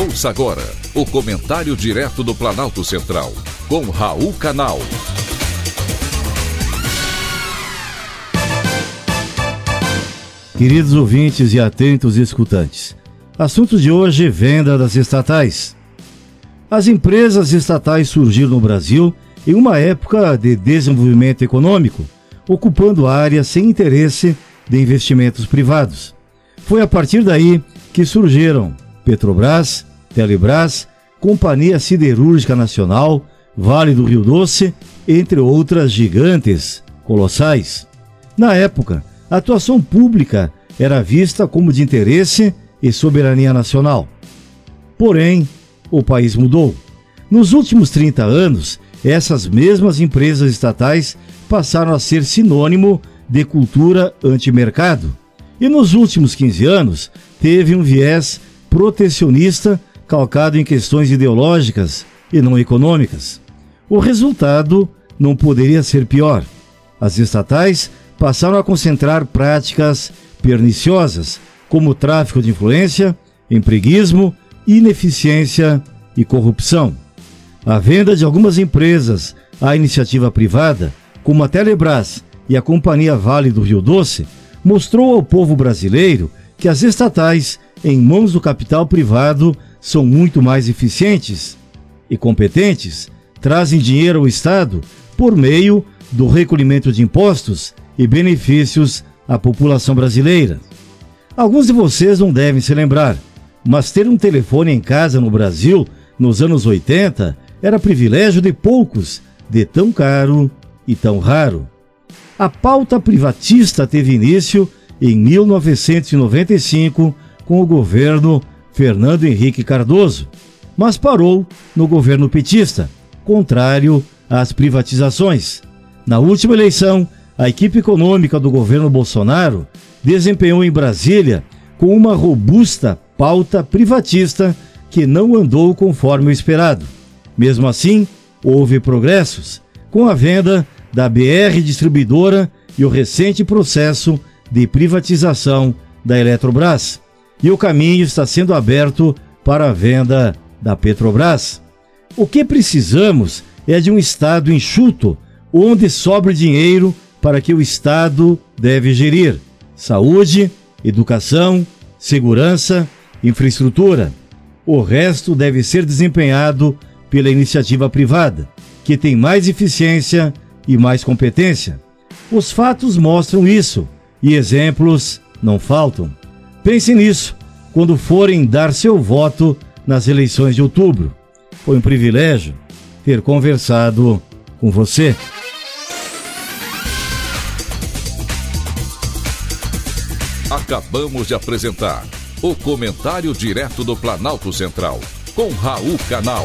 Ouça agora o comentário direto do Planalto Central, com Raul Canal. Queridos ouvintes e atentos escutantes, assunto de hoje: venda das estatais. As empresas estatais surgiram no Brasil em uma época de desenvolvimento econômico, ocupando áreas sem interesse de investimentos privados. Foi a partir daí que surgiram Petrobras, Telebrás, Companhia Siderúrgica Nacional, Vale do Rio Doce, entre outras gigantes colossais. Na época, a atuação pública era vista como de interesse e soberania nacional. Porém, o país mudou. Nos últimos 30 anos, essas mesmas empresas estatais passaram a ser sinônimo de cultura antimercado. E nos últimos 15 anos, teve um viés protecionista calcado em questões ideológicas e não econômicas. O resultado não poderia ser pior. As estatais passaram a concentrar práticas perniciosas, como tráfico de influência, empreguismo, ineficiência e corrupção. A venda de algumas empresas à iniciativa privada, como a Telebrás e a Companhia Vale do Rio Doce, mostrou ao povo brasileiro que as estatais, em mãos do capital privado, são muito mais eficientes e competentes, trazem dinheiro ao Estado por meio do recolhimento de impostos e benefícios à população brasileira. Alguns de vocês não devem se lembrar, mas ter um telefone em casa no Brasil nos anos 80 era privilégio de poucos, de tão caro e tão raro. A pauta privatista teve início em 1995 com o governo Fernando Henrique Cardoso, mas parou no governo petista, contrário às privatizações. Na última eleição, a equipe econômica do governo Bolsonaro desempenhou em Brasília com uma robusta pauta privatista que não andou conforme o esperado. Mesmo assim, houve progressos, com a venda da BR Distribuidora e o recente processo de privatização da Eletrobras. E o caminho está sendo aberto para a venda da Petrobras. O que precisamos é de um Estado enxuto, onde sobre dinheiro para que o Estado deve gerir saúde, educação, segurança, infraestrutura. O resto deve ser desempenhado pela iniciativa privada, que tem mais eficiência e mais competência. Os fatos mostram isso e exemplos não faltam. Pense nisso quando forem dar seu voto nas eleições de outubro. Foi um privilégio ter conversado com você. Acabamos de apresentar o Comentário Direto do Planalto Central, com Raul Canal.